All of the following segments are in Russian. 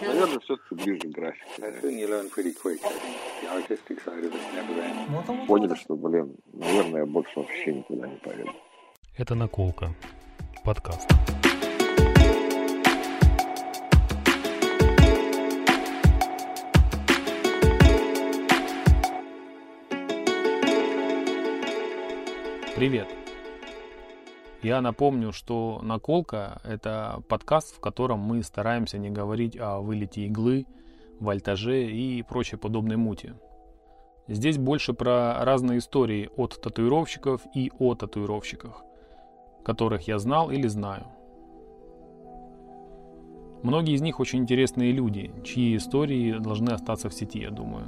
Наверное, все-таки ближе к графике. Поняли, что, блин, наверное, я больше вообще никуда не поеду. Это «Наколка». Подкаст. Привет! Я напомню, что «Наколка» — это подкаст, в котором мы стараемся не говорить о вылете иглы, вольтаже и прочей подобной мути. Здесь больше про разные истории от татуировщиков и о татуировщиках, которых я знал или знаю. Многие из них очень интересные люди, чьи истории должны остаться в сети, я думаю.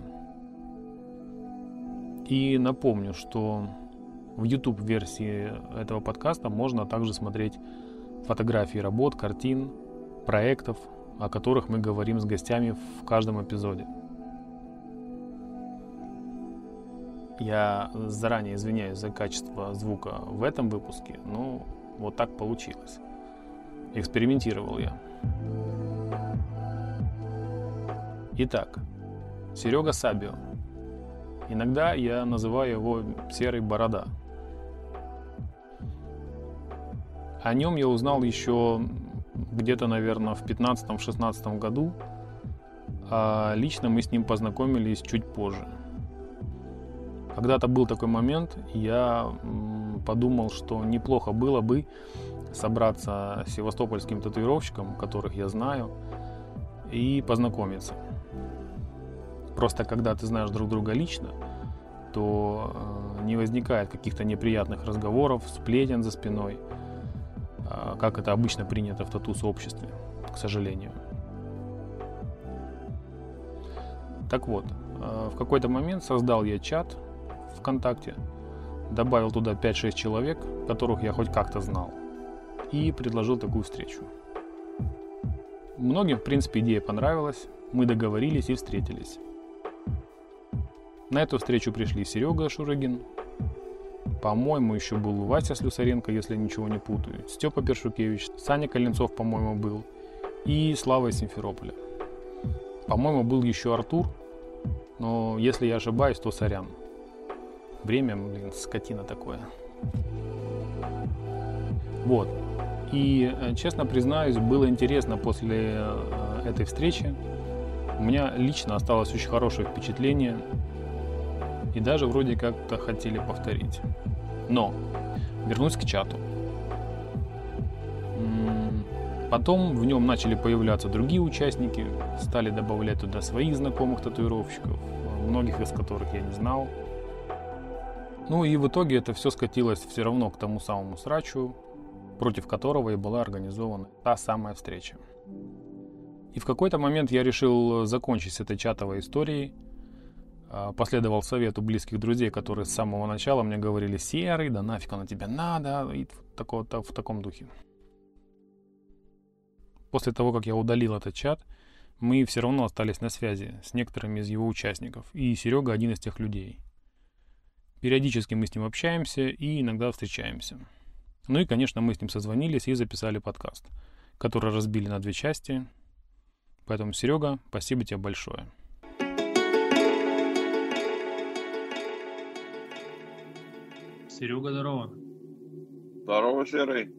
И напомню, что в YouTube-версии этого подкаста можно также смотреть фотографии работ, картин, проектов, о которых мы говорим с гостями в каждом эпизоде. Я заранее извиняюсь за качество звука в этом выпуске, но вот так получилось. Экспериментировал я. Итак, Серега Сабио. Иногда я называю его Серый Борода – О нем я узнал еще где-то, наверное, в 15-16 году, а лично мы с ним познакомились чуть позже. Когда-то был такой момент, я подумал, что неплохо было бы собраться с севастопольским татуировщиком, которых я знаю, и познакомиться. Просто когда ты знаешь друг друга лично, то э, не возникает каких-то неприятных разговоров, сплетен за спиной – как это обычно принято в тату-сообществе, к сожалению. Так вот, а, в какой-то момент создал я чат ВКонтакте, добавил туда 5-6 человек, которых я хоть как-то знал, и предложил такую встречу. Многим, в принципе, идея понравилась, мы договорились и встретились. На эту встречу пришли Серега Шурыгин, по-моему, еще был Вася Слюсаренко, если ничего не путаю. Степа Першукевич, Саня Коленцов, по-моему, был. И Слава из Симферополя. По-моему, был еще Артур, но если я ошибаюсь, то сорян. Время, блин, скотина такое. Вот. И, э, честно признаюсь, было интересно после э, этой встречи. У меня лично осталось очень хорошее впечатление. И даже вроде как-то хотели повторить. Но вернусь к чату. Потом в нем начали появляться другие участники, стали добавлять туда своих знакомых татуировщиков, многих из которых я не знал. Ну и в итоге это все скатилось все равно к тому самому срачу, против которого и была организована та самая встреча. И в какой-то момент я решил закончить с этой чатовой историей – последовал совету близких друзей, которые с самого начала мне говорили «Серый, да нафиг оно тебе надо» и в, такого, в таком духе. После того, как я удалил этот чат, мы все равно остались на связи с некоторыми из его участников, и Серега один из тех людей. Периодически мы с ним общаемся и иногда встречаемся. Ну и, конечно, мы с ним созвонились и записали подкаст, который разбили на две части. Поэтому, Серега, спасибо тебе большое. Серега, здорово. Здорово, Серый.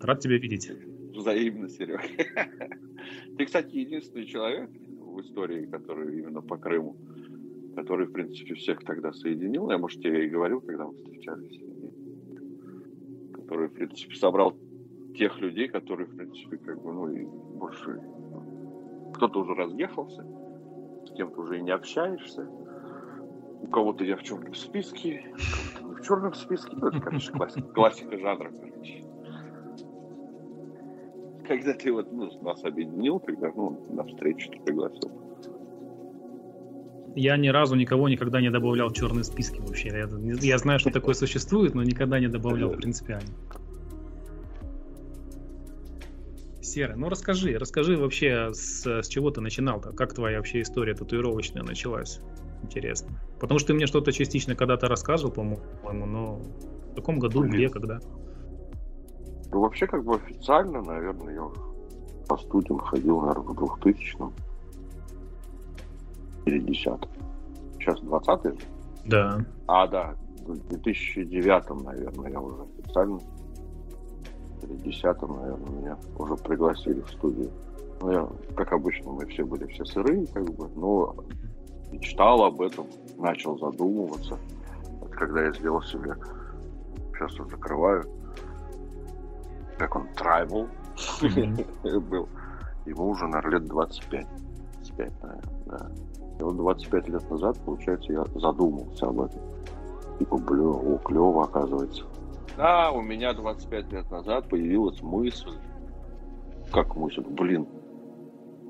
Рад тебя видеть. Взаимно, Серега. Ты, кстати, единственный человек в истории, который именно по Крыму, который, в принципе, всех тогда соединил. Я, может, тебе и говорил, когда мы встречались. Который, в принципе, собрал тех людей, которые, в принципе, как бы, ну, и больше... Кто-то уже разъехался, с кем-то уже и не общаешься у кого-то я в черном списке, в черном списке. Ну, это, конечно, классика, классика жанра, короче. Когда ты вот ну, нас объединил, когда ну, на встречу ты пригласил. Я ни разу никого никогда не добавлял в черные списки вообще. Я, я знаю, что такое существует, но никогда не добавлял принципиально. Серый, ну расскажи, расскажи вообще, с, с чего ты начинал-то? Как твоя вообще история татуировочная началась? интересно. Потому что ты мне что-то частично когда-то рассказывал, по-моему, но в каком году, где, когда? Ну, вообще, как бы официально, наверное, я по студиям ходил, наверное, в 2000 или 10 Сейчас 20 же? Да. А, да, в 2009, наверное, я уже официально, или 10 наверное, меня уже пригласили в студию. Ну, я, как обычно, мы все были все сырые, как бы, но мечтал об этом, начал задумываться. Вот когда я сделал себе, сейчас вот закрываю, как он, mm-hmm. был. Ему уже, наверное, лет 25. 25, наверное, да. И вот 25 лет назад, получается, я задумался об этом. Типа, блин, о, клево, оказывается. Да, у меня 25 лет назад появилась мысль. Как мысль? Блин,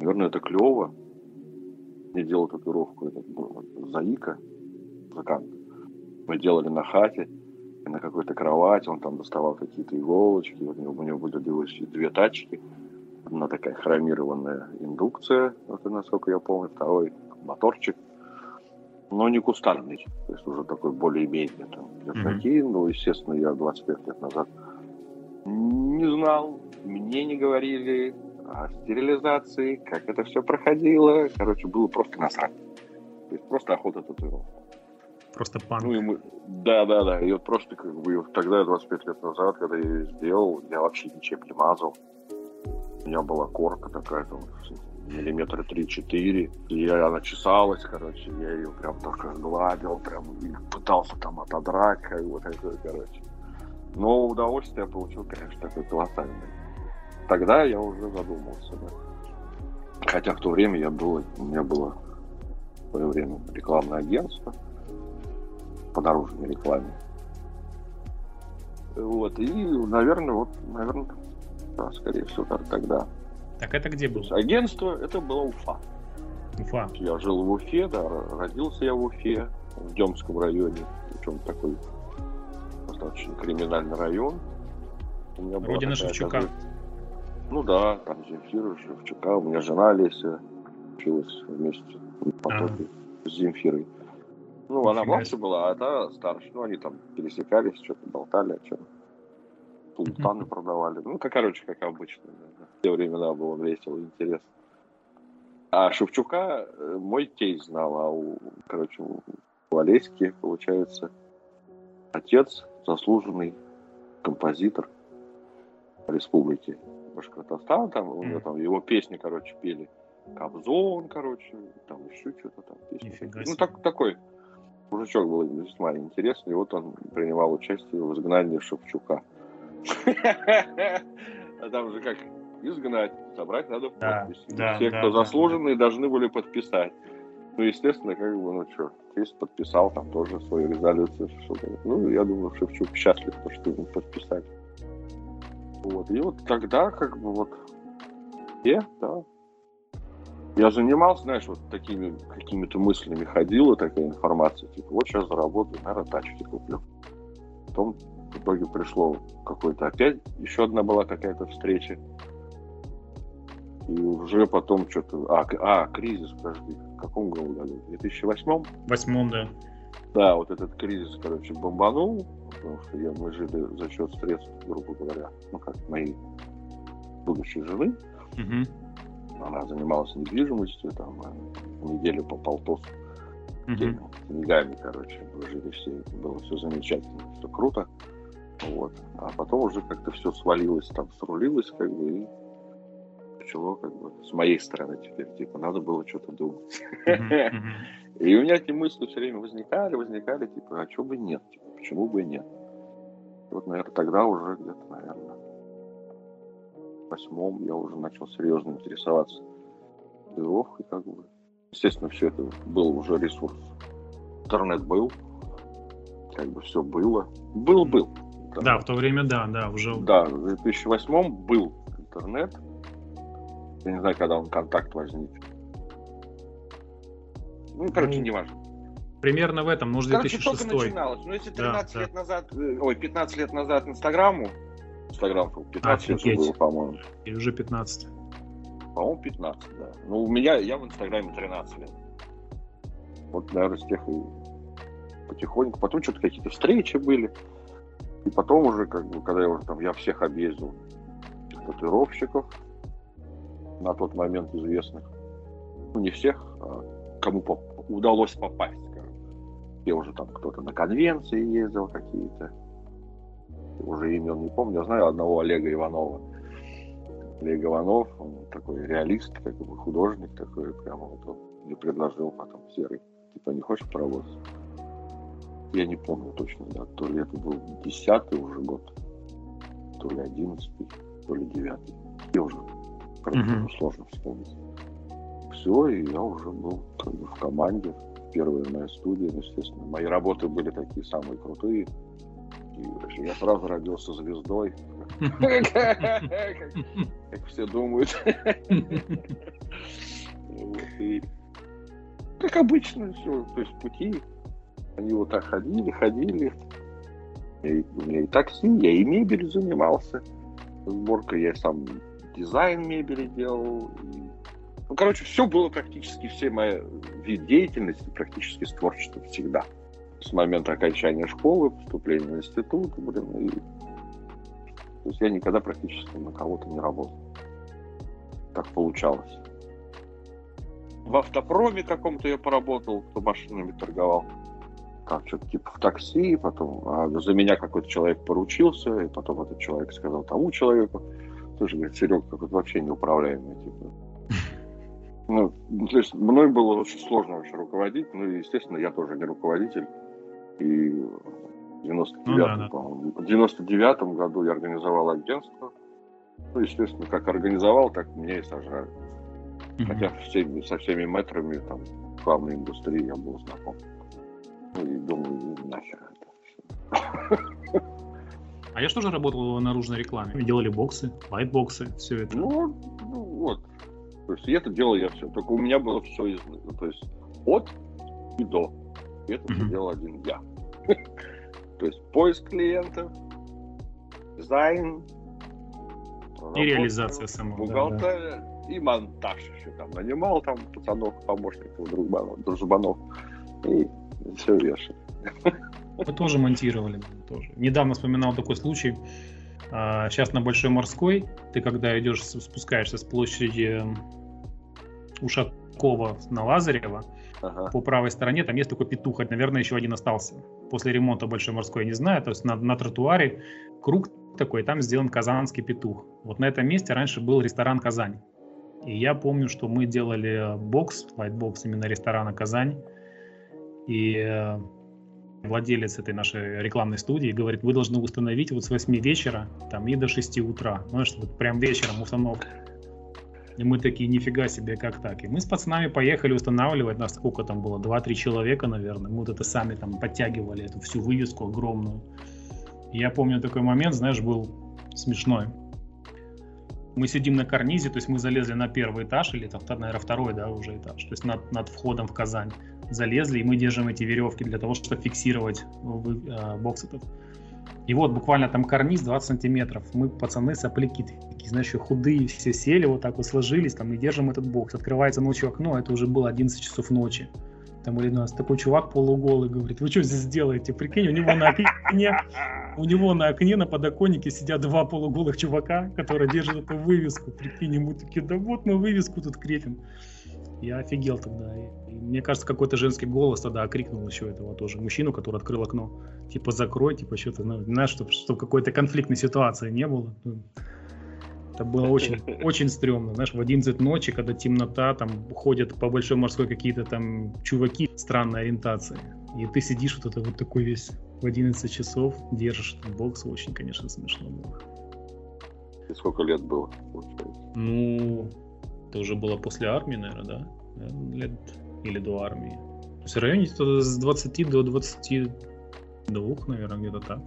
наверное, это клево. Я делал татуировку, это был Заика, музыкант. Мы делали на хате, на какой-то кровати, он там доставал какие-то иголочки, у него, у него были две тачки. Одна такая хромированная индукция, это насколько я помню, второй моторчик, но не кустарный, то есть уже такой более-менее там вершаки, mm-hmm. ну, естественно, я 25 лет назад не знал, мне не говорили стерилизации, как это все проходило, короче, было просто насрать. То есть просто охота татуировку. Просто панк. Ну, и мы... Да, да, да. И вот просто как бы тогда, 25 лет назад, когда я ее сделал, я вообще ничем не мазал. У меня была корка такая, там, миллиметра 3-4. И она чесалась, короче, я ее прям так гладил, прям пытался там отодрать, как бы такое, короче. Но удовольствие я получил, конечно, такое колоссальное. Тогда я уже задумался, да. Хотя в то время я был, у меня было в свое время рекламное агентство по дорожной рекламе. Вот, и, наверное, вот, наверное, да, скорее всего, тогда так это где было? Агентство, это было Уфа. Уфа. Я жил в Уфе, да, родился я в Уфе, в Демском районе, причем такой достаточно криминальный район. У меня Родина Шевчука. Газета. Ну да, там Земфира, Шевчука. У меня жена Леся училась вместе в потоке а. с Земфирой. Ну, она младше была, а та старше. Ну, они там пересекались, что-то болтали о чем. Султаны продавали. Ну, как, короче, как обычно. Да. В те времена было весело, интересно. А Шевчука э, мой тесть знал, а у, короче, у Олеськи, получается, отец заслуженный композитор республики Башкортостан, там у него там его песни, короче, пели. Кобзон, короче, там еще что-то там. Песни. Ну, так, такой мужичок был весьма интересный, и вот он принимал участие в изгнании Шевчука. А там же как изгнать, собрать надо подписи. Да, Все, да, кто да, заслуженные, должны были подписать. Ну, естественно, как бы, ну что, есть подписал там тоже свою резолюцию. Что-то. Ну, я думаю, Шевчук счастлив, что ему подписать. Вот. И вот тогда, как бы, вот, я, да, я занимался, знаешь, вот такими какими-то мыслями ходила такая информация, типа, вот сейчас заработаю, наверное, тачки куплю. Потом в итоге пришло какой-то опять, еще одна была какая-то встреча. И уже потом что-то... А, а, кризис, подожди, в каком году? В 2008? Восьмом, да. Да, вот этот кризис, короче, бомбанул, потому что я, мы жили за счет средств, грубо говоря, ну как, моей будущей жены. Угу. Она занималась недвижимостью, там, э, неделю по полтосу угу. деньгами, короче, мы жили все, было все замечательно, все круто. Вот. А потом уже как-то все свалилось, там срулилось, как бы, и начало, как бы, с моей стороны теперь, типа, надо было что-то думать. И у меня эти мысли все время возникали, возникали, типа, а что бы нет, типа, почему бы и нет. вот, наверное, тогда уже где-то, наверное, в восьмом я уже начал серьезно интересоваться татуировкой, как бы. Естественно, все это был уже ресурс. Интернет был, как бы все было. Был-был. Да, в то время, да, да, уже. Да, в 2008 был интернет. Я не знаю, когда он контакт возник. Ну, короче, ну, не важно. Примерно в этом, может, короче, 2006. Только начиналось. Ну, если 13 да, лет да. назад, э, ой, 15 лет назад Инстаграму, Инстаграм 15 а, лет было, по-моему. И уже 15. По-моему, 15, да. Ну, у меня, я в Инстаграме 13 лет. Вот, наверное, с тех и потихоньку. Потом что-то какие-то встречи были. И потом уже, как бы, когда я уже там, я всех объездил, татуировщиков, на тот момент известных. Ну, не всех, а кому поп- удалось попасть. Скажем. Я уже там кто-то на конвенции ездил какие-то. Уже имен не помню. Я знаю одного Олега Иванова. Олег Иванов, он такой реалист, как бы художник такой, прямо вот он мне предложил потом серый. Типа, не хочешь поработать? Я не помню точно, да, то ли это был десятый уже год, то ли одиннадцатый, то ли девятый. Я уже mm-hmm. сложно вспомнить. Все, и я уже был как бы в команде, первая моя студия, естественно. Мои работы были такие самые крутые. И я сразу родился звездой. Как все думают. Как обычно все, то есть пути они вот так ходили, ходили. И у меня и такси, я и мебель занимался. Сборкой я сам дизайн мебели делал. Ну, короче, все было практически, все мои вид деятельности практически с творчеством всегда. С момента окончания школы, поступления в институт, блин, и... То есть я никогда практически на кого-то не работал. Так получалось. В автопроме каком-то я поработал, кто машинами торговал там что-то типа в такси, потом а за меня какой-то человек поручился, и потом этот человек сказал тому человеку, тоже говорит, Серега какой-то вообще неуправляемый, типа. Ну, то есть мной было очень сложно вообще руководить, ну и, естественно, я тоже не руководитель. И в 99 ну, да, да. в 99 году я организовал агентство. Ну, естественно, как организовал, так меня и сажали. Mm-hmm. Хотя всеми, со всеми метрами там главной индустрии я был знаком. Ну и думаю, нахер это А я же тоже работал в наружной рекламе. Мы делали боксы, лайтбоксы, все это. Ну, ну вот. То есть это делал я все. Только у меня было все из... Ну, то есть от и до. И это все делал один я. То есть поиск клиентов, дизайн, и реализация самого. Бухгалтерия да, да. и монтаж еще там нанимал там пацанов, помощников, дружбанов, дружбанов. И все вешали. Мы тоже монтировали. Тоже. Недавно вспоминал такой случай. Сейчас а, на Большой Морской, ты когда идешь, спускаешься с площади Ушакова на Лазарева, ага. по правой стороне там есть такой петух, наверное, еще один остался. После ремонта Большой Морской, не знаю, то есть на, на тротуаре круг такой, там сделан казанский петух. Вот на этом месте раньше был ресторан «Казань». И я помню, что мы делали бокс, лайтбокс именно ресторана «Казань». И э, владелец этой нашей рекламной студии говорит, вы должны установить вот с 8 вечера там и до 6 утра. Знаешь, вот прям вечером установка. И мы такие, нифига себе, как так? И мы с пацанами поехали устанавливать, нас сколько там было, 2-3 человека, наверное. Мы вот это сами там подтягивали, эту всю вывеску огромную. И я помню такой момент, знаешь, был смешной. Мы сидим на карнизе, то есть мы залезли на первый этаж, или там, наверное, второй, да, уже этаж, то есть над, над входом в Казань залезли, и мы держим эти веревки для того, чтобы фиксировать э, бокс этот. И вот буквально там карниз 20 сантиметров. Мы, пацаны, сопляки такие, знаешь, худые, все сели, вот так вот сложились, там, и держим этот бокс. Открывается ночью окно, это уже было 11 часов ночи. Там или у нас такой чувак полуголый говорит, вы что здесь делаете? Прикинь, у него на окне, у него на окне на подоконнике сидят два полуголых чувака, которые держат эту вывеску. Прикинь, ему такие, да вот мы вывеску тут крепим. Я офигел тогда. И, мне кажется, какой-то женский голос тогда окрикнул еще этого тоже мужчину, который открыл окно. Типа закрой, типа что-то, ну, знаешь, чтобы, чтобы какой-то конфликтной ситуации не было. Это было очень, очень стрёмно. Знаешь, в 11 ночи, когда темнота, там ходят по Большой морской какие-то там чуваки странной ориентации. И ты сидишь вот это вот такой весь в 11 часов, держишь этот бокс. Очень, конечно, смешно было. И сколько лет было, получается? Ну, это уже было после армии, наверное, да? Лет или до армии. То есть в районе с 20 до 22, наверное, где-то так.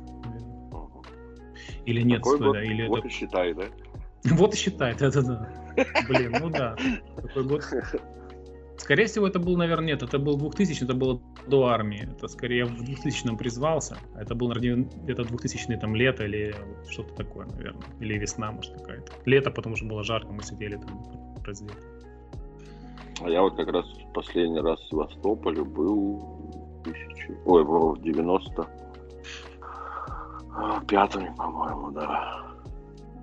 Или нет, Такой стой, год, да, или вот это... и считай, да? Вот и считай, да-да-да. Блин, ну да. Такой год. Скорее всего, это был, наверное, нет, это был 2000, это было до армии. Это скорее в 2000 призвался. Это был, наверное, где-то 2000 там лето или что-то такое, наверное. Или весна, может, какая-то. Лето, потому что было жарко, мы сидели там раздеты. А я вот как раз последний раз в Севастополе был тысячи... Ой, в 90 пятом, по-моему, да.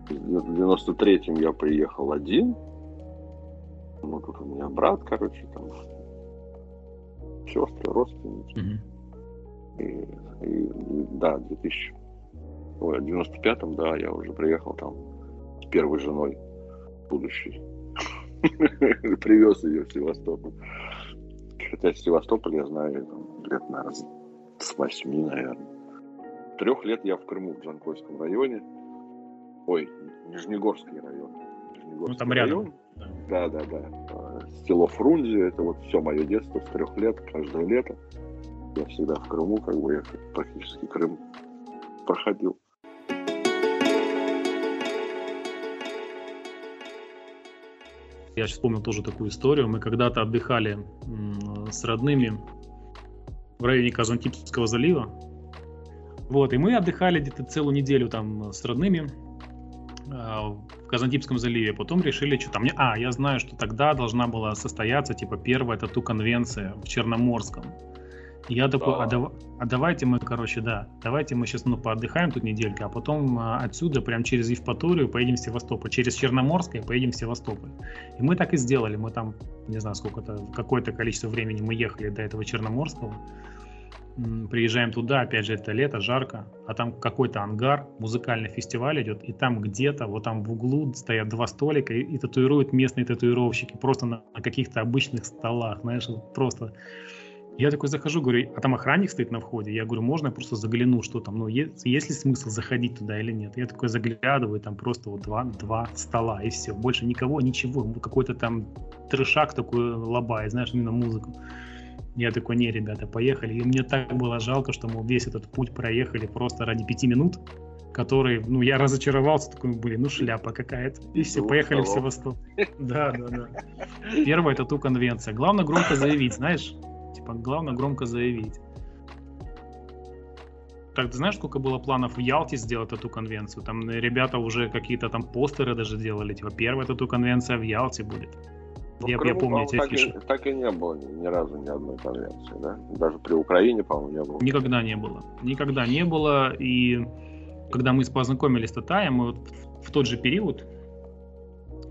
В 93-м я приехал один, Ну, тут у меня брат, короче, там сестры, родственники. Мгм. И, и, да, в 2000, ой, в 95-м, да, я уже приехал там с первой женой будущей. Привез ее в Севастополь. Хотя Севастополь я знаю там, лет, наверное, с восьми, наверное. Трех лет я в Крыму, в Джанкойском районе. Ой, Нижнегорский район. Нижнегорский Ну, там рядом. район. Да, да, да. Село Фрунзе, это вот все мое детство с трех лет, каждое лето. Я всегда в Крыму, как бы я практически Крым проходил. Я сейчас вспомнил тоже такую историю. Мы когда-то отдыхали с родными в районе Казантипского залива. Вот, и мы отдыхали где-то целую неделю там с родными а, в Казантипском заливе. Потом решили, что там... А, я знаю, что тогда должна была состояться, типа, первая тату-конвенция в Черноморском. Я такой, а, Да. а давайте мы, короче, да, давайте мы сейчас, ну, поотдыхаем тут неделька, а потом а, отсюда, прям через Евпаторию, поедем в Севастополь, через Черноморское поедем в Севастополь. И мы так и сделали. Мы там, не знаю, сколько-то, какое-то количество времени мы ехали до этого Черноморского. Приезжаем туда, опять же, это лето, жарко, а там какой-то ангар, музыкальный фестиваль идет, и там где-то, вот там в углу стоят два столика и, и татуируют местные татуировщики, просто на, на каких-то обычных столах, знаешь, просто. Я такой захожу, говорю, а там охранник стоит на входе. Я говорю, можно я просто загляну, что там, ну, есть, есть ли смысл заходить туда или нет? Я такой заглядываю, там просто вот два, два стола, и все, больше никого, ничего. Какой-то там трешак такой лобай, знаешь, именно музыку. Я такой, не, ребята, поехали. И мне так было жалко, что мы весь этот путь проехали просто ради пяти минут, которые, ну, я разочаровался, такой, блин, ну, шляпа какая-то. И все, поехали в. Севастополь. Да, да, да. Первое это ту конвенция. Главное громко заявить, знаешь? Типа, главное громко заявить. Так, ты знаешь, сколько было планов в Ялте сделать эту конвенцию? Там ребята уже какие-то там постеры даже делали. Типа, первая тату конвенция в Ялте будет. Ну, я, в я Крыму, помню эти так и- афиши. Так и не было ни, ни разу ни одной конвенции, да? Даже при Украине, по-моему, не было. Никогда не было. Никогда не было. И когда мы познакомились с Татаем, мы вот в тот же период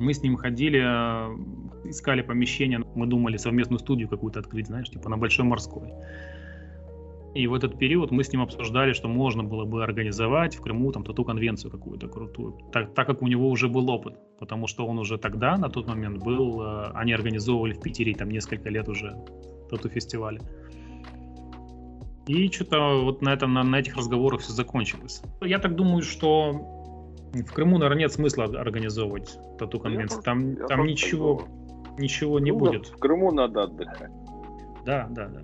мы с ним ходили, э, искали помещение. Мы думали совместную студию какую-то открыть, знаешь, типа на Большой Морской. И в этот период мы с ним обсуждали, что можно было бы организовать в Крыму там тату-конвенцию какую-то крутую, так, так как у него уже был опыт, потому что он уже тогда, на тот момент, был, э, они организовывали в Питере там несколько лет уже тату-фестивали. И что-то вот на, этом, на, на этих разговорах все закончилось. Я так думаю, что в Крыму, наверное, нет смысла организовывать тату-конвенцию. Я Там, Я там ничего, ничего не Ну, будет. В Крыму надо отдыхать. Да, да, да.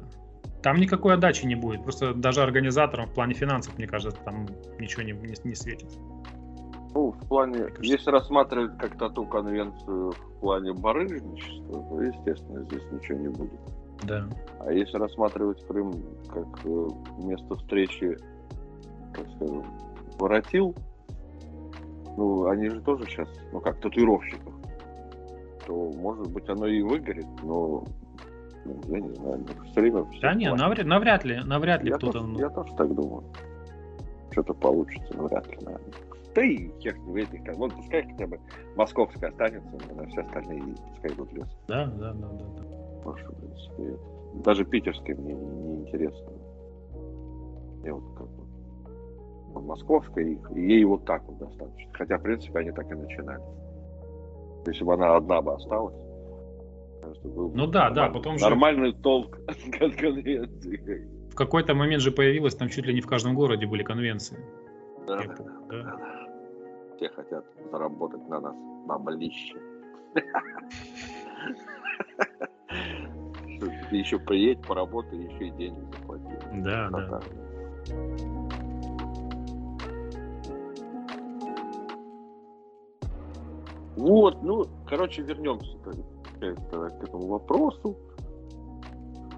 Там никакой отдачи не будет. Просто даже организаторам в плане финансов, мне кажется, там ничего не, не, не светит. Ну, в плане, если рассматривать как тату конвенцию в плане барыжничества, то, естественно, здесь ничего не будет. Да. А если рассматривать Крым как э, место встречи, так скажем, воротил, ну, они же тоже сейчас, ну, как татуировщиков, то, может быть, оно и выгорит, но, ну, я не знаю, все время... всё Да не, навряд, навряд ли, навряд ли кто-то... ну, я тоже так думаю. Что-то получится, но вряд ли, наверное. Да и хер этих, как- вон пускай хотя бы московская останется, но все остальные пускай идут лес. Да, да, да, да, да. Потому что, в принципе, даже питерская мне не, не интересно. Я вот как московская, и, ей вот так вот достаточно. Хотя, в принципе, они так и начинали. Если бы она одна бы осталась, был Ну да, да, потом же- нормальный толк от конвенции. В какой-то момент же появилось, там чуть ли не в каждом городе были конвенции. Да, Я да, помню, да. Все хотят заработать на нас баблище. Что Ты еще приедь, поработай, еще и денег заплати. Да, да. Вот, ну, короче, вернемся к, этому вопросу.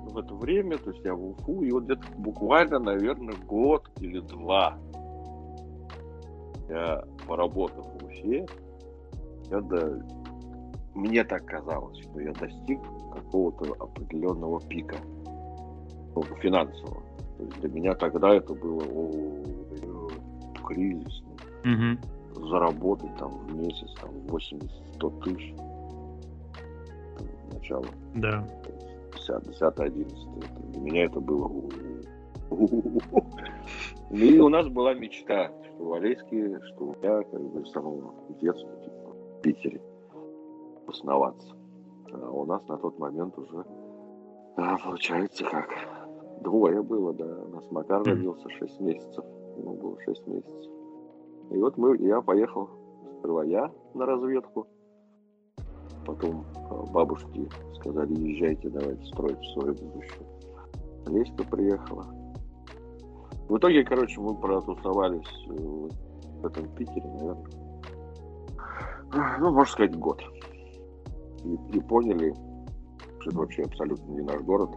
В это время, то есть я в Уфу, и вот где-то буквально, наверное, год или два я поработав в Уфе, я до- мне так казалось, что я достиг какого-то определенного пика ну, финансового. То есть для меня тогда это было о, кризисно. Мгм. Заработать там в месяц там 80-100 тысяч. начало. Да. 10-11. Для меня это было... И у нас была мечта, что в Алейске, что у меня как бы с самого детства типа, в Питере основаться. А у нас на тот момент уже, а, получается, как двое было, да. У нас Макар родился 6 месяцев. Ему было 6 месяцев. И вот мы, я поехал, сперва я на разведку, потом а, бабушки сказали, езжайте, давайте строить свое будущее. Леська приехала. В итоге, короче, мы протусовались э, в этом Питере, наверное, ну, можно сказать, год. И, и поняли, что это вообще абсолютно не наш город.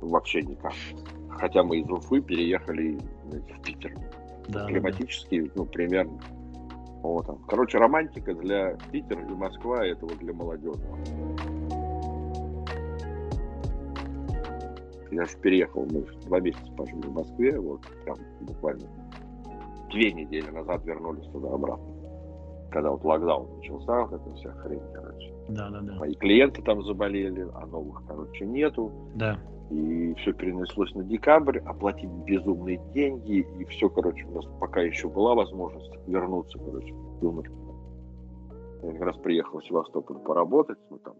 Вообще никак. Хотя мы из Уфы переехали в Питер. Да, Климатически, да. ну, примерно. Вот там. Короче, романтика для Питера и Москва, это вот для молодежи. Я же переехал, мы два месяца пожили в Москве, вот прям буквально две недели назад вернулись туда обратно. Когда вот локдаун начался, вот эта вся хрень, короче. Да, да, да. Мои клиенты там заболели, а новых, короче, нету. Да. И все перенеслось на декабрь, оплатить безумные деньги, и все, короче, у нас пока еще была возможность вернуться, короче, думать. Я как раз приехал в Севастополь поработать, мы там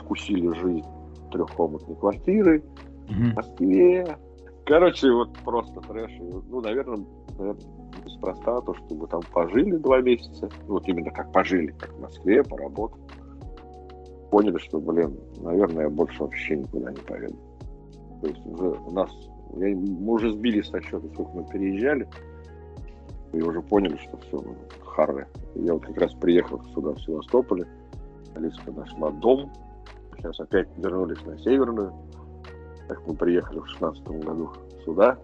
вкусили жизнь трехкомнатной квартиры в Москве. Короче, вот просто трэш. Ну, наверное, наверное, неспроста то, что мы там пожили два месяца. Вот именно как пожили, как в Москве, поработали поняли, что, блин, наверное, я больше вообще никуда не поеду. То есть уже у нас, я, мы уже сбились со счета, сколько мы переезжали, и уже поняли, что все, ну, харре. Я вот как раз приехал сюда, в Севастополе, Алиска нашла дом, сейчас опять вернулись на Северную, как мы приехали в шестнадцатом году сюда.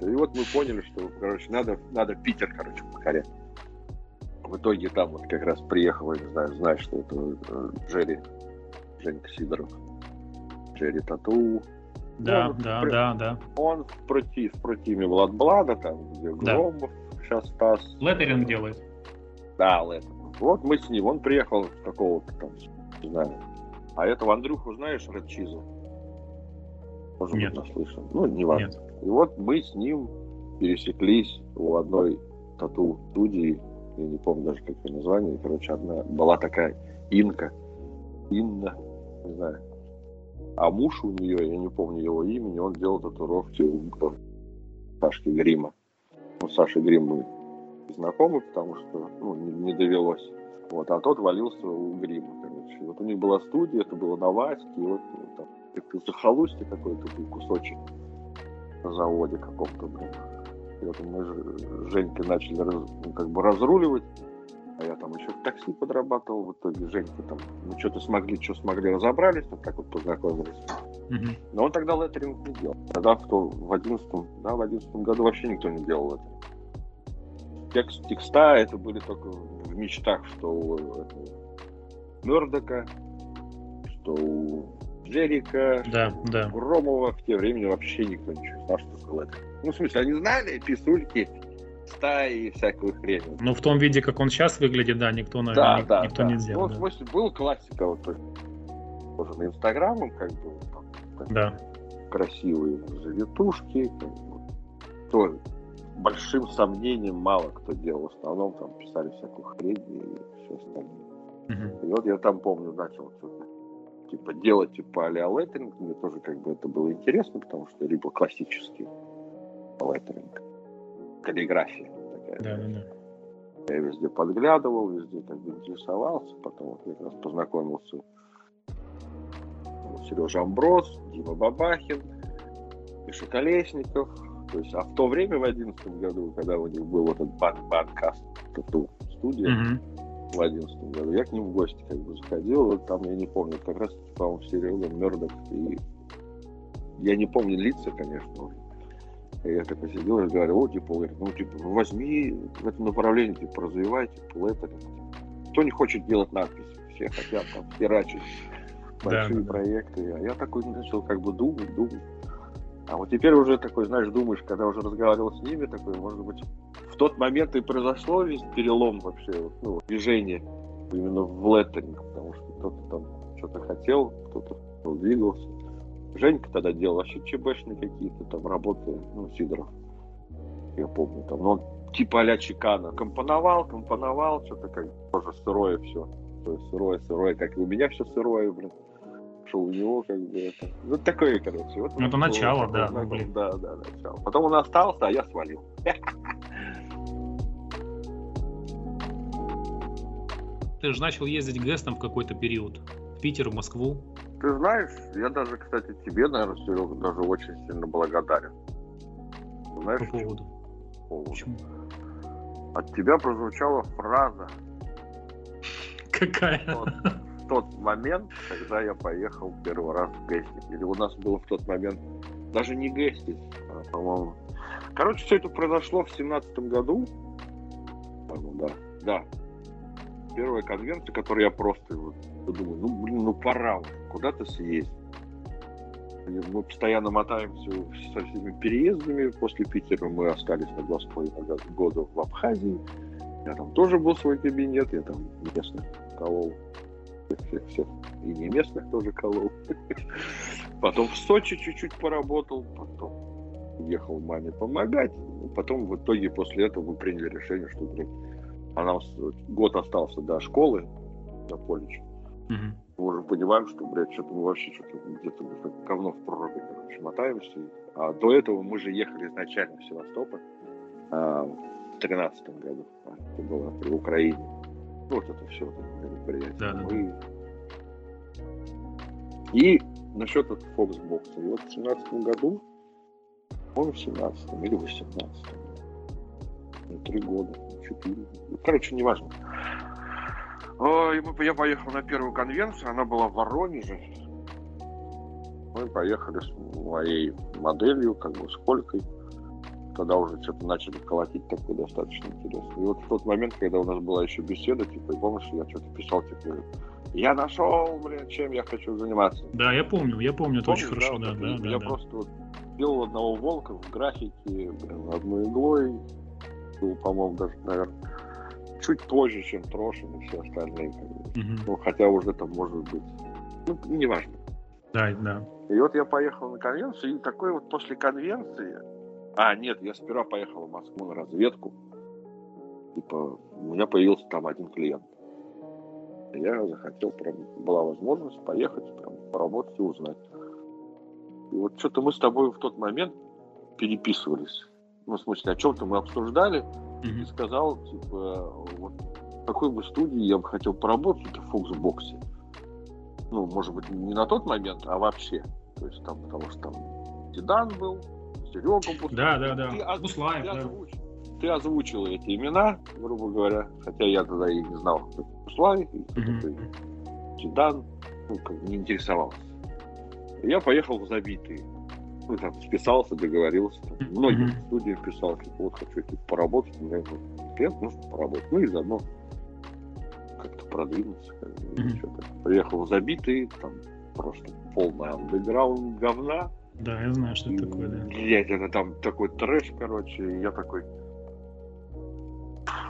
И вот мы поняли, что, короче, надо, надо Питер, короче, покорять в итоге там вот как раз приехал, я не знаю, знаешь, что это э, Джерри, Женька Сидоров, Джерри Тату. Да, он, да, в, да, да. Он в, проти, в противе Владблада, там, где да. Громов сейчас Стас. Леттеринг делает. Да, Леттеринг. Вот мы с ним, он приехал с какого-то там, не знаю. А этого Андрюху знаешь, Редчизу? Может Нет. быть, наслышан. Ну, не важно. Нет. И вот мы с ним пересеклись у одной тату-студии я не помню даже, как ее название, короче, одна была такая Инка, Инна, не знаю. А муж у нее, я не помню его имени, он делал татуировки у Сашки Грима. Ну, Саши Грим мы знакомы, потому что ну, не, не довелось. Вот, а тот валился у Грима, короче. Вот у них была студия, это было на Ваське, и вот ну, там как-то захолустье какой-то кусочек на заводе каком-то, блин. И вот мы с Женькой начали раз, ну, как бы разруливать, а я там еще в такси подрабатывал, в итоге Женька там, ну что-то смогли, что смогли, разобрались, вот так вот познакомились. Mm-hmm. Но он тогда леттеринг не делал. Тогда в, то, в 11 да, в 11 году вообще никто не делал это. Текст, текста это были только в мечтах, что у Мердока, что у Джерика, да, да. Громова в те времени вообще никто ничего не знал, что такое леттеринг. Ну, в смысле, они знали писульки, стаи и всякую хрень. Ну, в том виде, как он сейчас выглядит, да, никто, наверное, да, да, никто да. не сделал. Ну, да. в смысле, был классика, вот, тоже на Инстаграмом, как бы, там, да. красивые завитушки, как бы, то большим сомнением мало кто делал. В основном там писали всякую хрень и все остальное. Uh-huh. И вот я там помню, начал что-то типа делать типа а-ля леттеринг, мне тоже как бы это было интересно, потому что либо классический леттеринг. Каллиграфия такая. Да, да, да. Я везде подглядывал, везде так интересовался. Потом вот я как раз познакомился Сережа Амброс, Дима Бабахин, Миша Колесников. То есть, а в то время, в одиннадцатом году, когда у них был этот бан банкаст тату студия, mm-hmm. в одиннадцатом году, я к ним в гости как бы заходил, вот там, я не помню, как раз, по-моему, Серега Мердок и я не помню лица, конечно, я так посидел и говорю, о, типа, говорит, ну, типа, возьми в этом направлении, типа, развивай, типа, это. Кто не хочет делать надписи? Все хотят там херачить большие да, да, проекты. А я такой начал как бы думать, думать. А вот теперь уже такой, знаешь, думаешь, когда уже разговаривал с ними, такой, может быть, в тот момент и произошло весь перелом вообще, ну, движение именно в леттеринг, потому что кто-то там что-то хотел, кто-то двигался. Женька тогда делал вообще ЧБшные какие-то там работы, ну, Сидоров, я помню, там, но он типа а-ля Чикана, компоновал, компоновал, что-то как тоже сырое все, сырое, сырое, как и у меня все сырое, блин, что у него как бы это, ну, такое, короче. Вот ну, это начало, да, ну, блин. Да, да, начало. Потом он остался, а я свалил. Ты же начал ездить ГЭСТом в какой-то период. В Питер, в Москву. Ты знаешь, я даже, кстати, тебе, наверное, Серега, даже очень сильно благодарен. Знаешь, По поводу? поводу? Почему? От тебя прозвучала фраза. Какая? Вот, в тот момент, когда я поехал первый раз в Гестик. Или у нас было в тот момент даже не Гестик, а, по-моему. Короче, все это произошло в семнадцатом году. Да. Да, первая конвенция, которую я просто вот, думаю, ну, блин, ну пора куда-то съездить. Мы постоянно мотаемся со всеми переездами. После Питера мы остались на два с половиной года в Абхазии. Я там тоже был свой кабинет, я там местных колол. И не местных тоже колол. Потом в Сочи чуть-чуть поработал, потом ехал маме помогать. Потом в итоге после этого мы приняли решение, что, блин, она год остался до школы, до колледжа. Угу. Мы уже понимаем, что, блядь, что-то мы вообще что-то где-то как говно в проруби, короче, мотаемся. А до этого мы же ехали изначально в Севастополь а, в тринадцатом году. А, это было при Украине. Ну, вот это все это мероприятие. Да, да, мы... И насчет этого Фоксбокса. И вот в семнадцатом году, по-моему, в семнадцатом или в восемнадцатом, три года, четыре. Короче, неважно. Я поехал на первую конвенцию, она была в Воронеже. Мы поехали с моей моделью, как бы с Колькой. Тогда уже что-то начали колотить такое достаточно интересно. И вот в тот момент, когда у нас была еще беседа, типа, помнишь, я что-то писал, типа, я нашел, блин, чем я хочу заниматься. Да, я помню, я помню, это очень хорошо, да, да, да. Я да, просто вот делал одного волка в графике, блин, одной иглой, был, по-моему, даже, наверное, чуть позже, чем Трошин и все остальные. Mm-hmm. Ну, хотя уже там может быть. Ну, неважно. Да, да. И вот я поехал на конвенцию, и такой вот после конвенции... А, нет, я сперва поехал в Москву на разведку. Типа, у меня появился там один клиент. Я захотел, прям, была возможность поехать, прям, поработать и узнать. И вот что-то мы с тобой в тот момент переписывались ну, в смысле, о чем-то мы обсуждали, mm-hmm. и сказал, типа, вот в какой бы студии я бы хотел поработать в Фоксбоксе. Ну, может быть, не на тот момент, а вообще. То есть там, потому что там Зидан был, Серега Буслаев. Да, да, да. Ты, оз... Буслаев, ты, да. Озвуч... ты озвучил эти имена, грубо говоря, хотя я тогда и не знал, кто Буслаев, mm-hmm. Зидан, ну, не интересовался. я поехал в забитые ну, там, списался, договорился. Там, многие mm-hmm. студии писал, типа, вот хочу типа, поработать, у меня клиент нужно поработать. Ну и заодно как-то продвинуться. Как mm-hmm. Приехал забитый, там просто полный андеграунд говна. Да, я знаю, что это такое, да. Блять, это там такой трэш, короче, я такой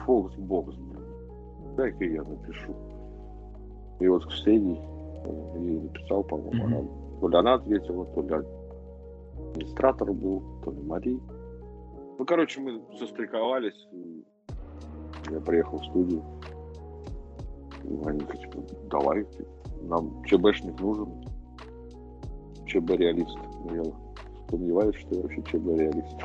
Фоксбокс, дай-ка я напишу. И вот Ксении ей написал, по-моему, mm-hmm. она, то ли она ответила, то ли администратор был, то ли Мари. Ну, короче, мы состыковались. Я приехал в студию. Они типа, давай, нам ЧБшник нужен. ЧБ-реалист. Я сомневаюсь, что я вообще ЧБ-реалист.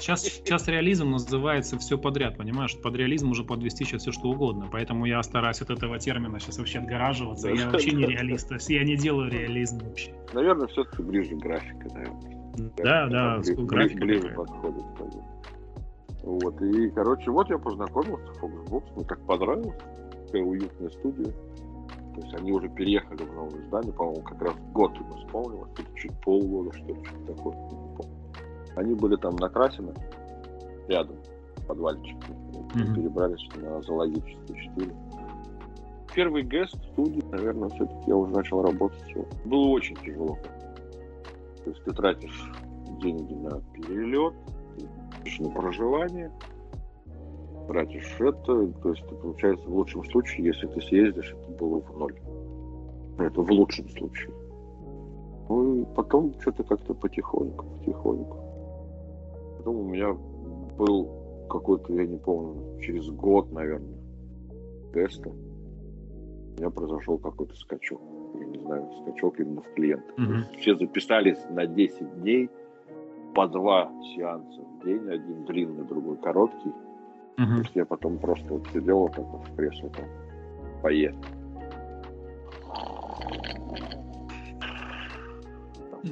Сейчас, сейчас реализм называется все подряд, понимаешь? Под реализм уже подвести сейчас все что угодно. Поэтому я стараюсь от этого термина сейчас вообще отгораживаться. Я вообще не реалист. То есть я не делаю реализм вообще. Наверное, все-таки ближе графика, наверное. Да, да, графика ближе подходит. Вот, и, короче, вот я познакомился с Foxbox, мне так понравилось. Такая уютная студия. То есть они уже переехали в новое здание, по-моему, как раз год им исполнилось, или чуть полгода, что ли, что-то такое. Они были там на Красино, рядом, в подвальчике. Mm-hmm. Перебрались на Зоологическую 4. Первый гест в студии, наверное, все-таки я уже начал работать. Все. Было очень тяжело. То есть ты тратишь деньги на перелет, на проживание, тратишь это, то есть получается в лучшем случае, если ты съездишь, это было в ноль. Это в лучшем случае. Ну и потом что-то как-то потихоньку, потихоньку. Потом у меня был какой-то, я не помню, через год, наверное, теста. У меня произошел какой-то скачок. Я не знаю, скачок именно в клиент. Мгм. Все записались на 10 дней по два сеанса в день. Один длинный, другой короткий. То Мгм. есть я потом просто вот сидел вот так вот в кресле там, поесть.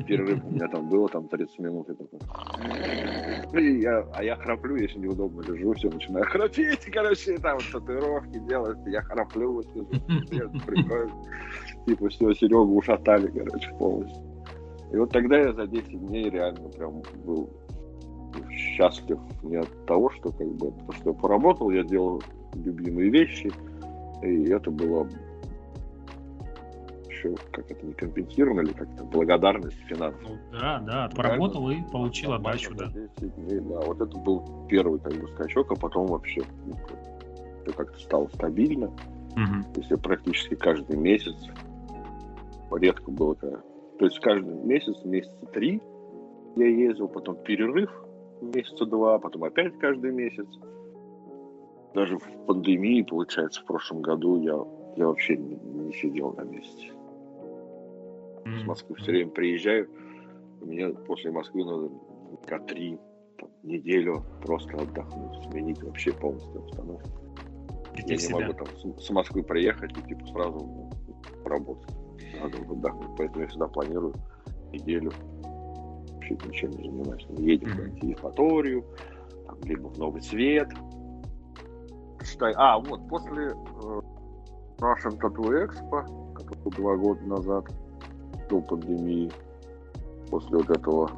Перерыв у меня там было, там 30 минут. И такой. И я, а я храплю, если неудобно лежу, все, начинаю храпеть, короче, там татуировки делать, я храплю, сижу, прикольно. Типа, все, Серегу ушатали, короче, полностью. И вот тогда я за 10 дней реально прям был счастлив не от того, что как бы, потому что я поработал, я делал любимые вещи, и это было еще как это не компенсировано или как-то благодарность финансовая. Ну, да, да, отработал и получил отдачу, да. за 10 дней, да. Вот это был первый как бы скачок, а потом вообще ну, все как-то стало стабильно. Есть я практически каждый месяц, редко было когда. То есть каждый месяц, месяца три я ездил, потом перерыв месяца два, потом опять каждый месяц. Даже в пандемии, получается, в прошлом году я, я вообще не, не сидел на месте. С. Москвы все время приезжаю, у меня после Москвы надо на три там, неделю просто отдохнуть, сменить вообще полностью обстановку. Я в не себя. могу там с, Москвы приехать и типа сразу работать. Надо отдохнуть. Поэтому я всегда планирую неделю вообще ничем не занимаюсь. Мы едем Мгм. в Евпаторию, там, либо в Новый Свет. Считай, а, вот, после э, Russian Tattoo Expo, который два года назад, до пандемии, после вот этого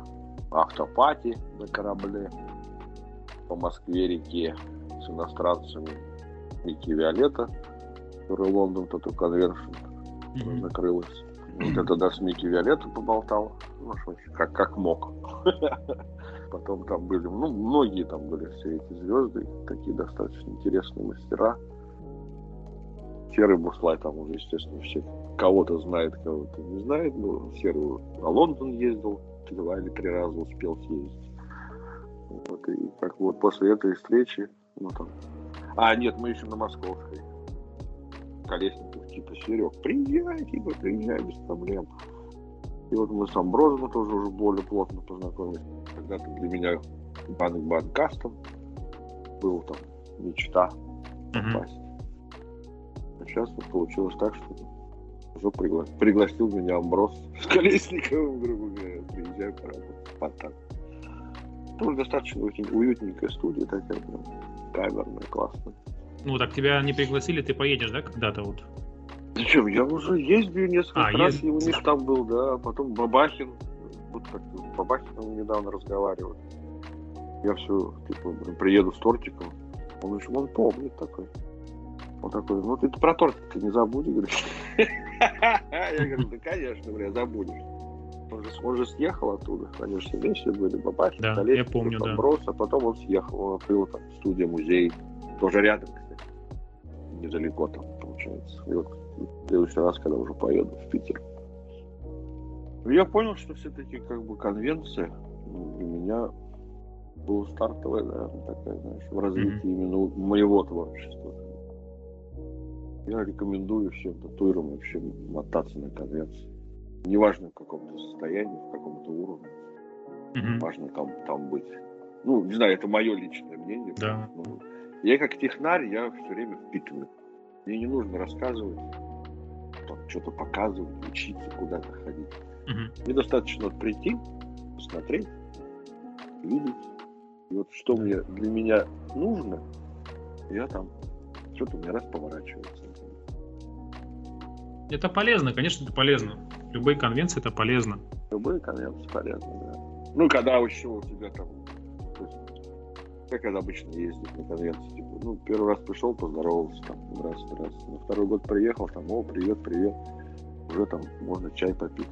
автопати на корабле по Москве-реке с иностранцами Микки Виолетта, который Лондон Tattoo Convention Мгм. закрылась. Вот это да, с Микки Виолетта поболтал, ну, как, как мог. Потом там были, ну, многие там были все эти звезды, такие достаточно интересные мастера. Серый Буслай там уже, естественно, все кого-то знает, кого-то не знает. Ну, Серый на Лондон ездил, два или три раза успел съездить. Вот, и как вот после этой встречи, ну там... А, нет, мы еще на Московской. Колесников, типа, Серег, приезжай, типа, приезжай без проблем. И вот мы с Амброзом тоже уже более плотно познакомились. Когда-то для меня банк банк кастом был там мечта попасть. А сейчас вот получилось так, что уже пригла- пригласил меня Амброс с Колесниковым, грубо говоря, приезжай поработать. Спартак. Тоже достаточно уют- уютненькая студия такая, прям камерная, классная. Ну, так тебя не пригласили, ты поедешь, да, когда-то вот? Зачем? Я уже ездил несколько А, раз, ездил. и у них там был, да. Потом Бабахин. Вот как-то с Бабахином недавно разговаривал. Я все, типа, приеду с тортиком. Он еще, он помнит такой. Он такой, ну ты про тортик не забудь, говорит. Я говорю, да, конечно, бля, забудешь. Он же, он же съехал оттуда. Все вместе были, Бабахин, Да, я помню, да. Амброс, а потом он съехал. Он открыл там студия-музей. Тоже рядом. Недалеко там, получается. И вот в следующий раз, когда уже поеду в Питер. Я понял, что все-таки как бы конвенция для меня была стартовая, наверное, такая, знаешь, в развитии именно у- моего творчества. Я рекомендую всем татуирам вообще мотаться на конвенции. Неважно в каком-то состоянии, в каком-то уровне, Мгм. важно там, там быть. Ну, не знаю, это мое личное мнение. Да. Ну, я как технарь, я все время впитываю. Мне не нужно рассказывать, там, что-то показывать, учиться, куда-то ходить. Мгм. Мне достаточно прийти, посмотреть, видеть. И вот что мне для меня нужно, я там что-то мне раз поворачивается. Это полезно, конечно, это полезно. Любые конвенции это полезно. Любые конвенции полезны, да. Ну, когда еще у тебя там, как это обычно ездить на конвенции, типа, ну, первый раз пришел, поздоровался, там, здравствуйте, здравствуйте. На второй год приехал, там, о, привет, привет. Уже там можно чай попить.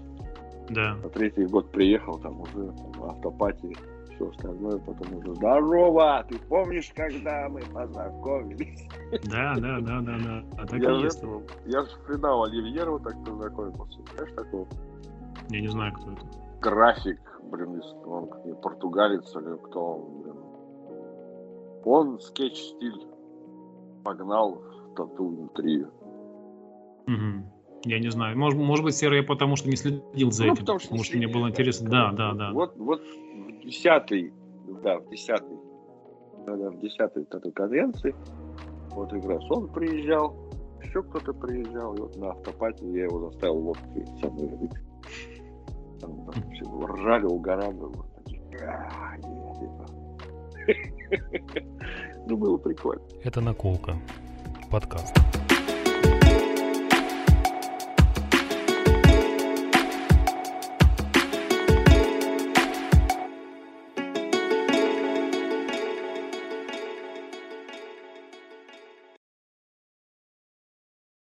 Да. На третий год приехал, там уже там, автопати, все остальное потом уже здорово, ты помнишь, когда мы познакомились? Да, да, да, да, да. А так я и же есть. этого- я же с Фридау Оливьерова так познакомился. Знаешь такого? Я не знаю, кто это. График, блин, он португалец или кто он, блин. Он скетч-стиль погнал в тату-индустрию. Мгм. Я не знаю. Может, может быть, серый я потому что не следил за Ну, этим. потому что потому не что мне было интересно. Да, да, да. Вот, вот в десятый, да, в десятый, когда в десятой вот этой конвенции, вот раз он приезжал, еще кто-то приезжал, и вот на автопате я его заставил водки со мной выпить. Там, там все ржали, угорали. вот такие, «А, нет, типа». Ну, было прикольно. Это наколка. Подкаст.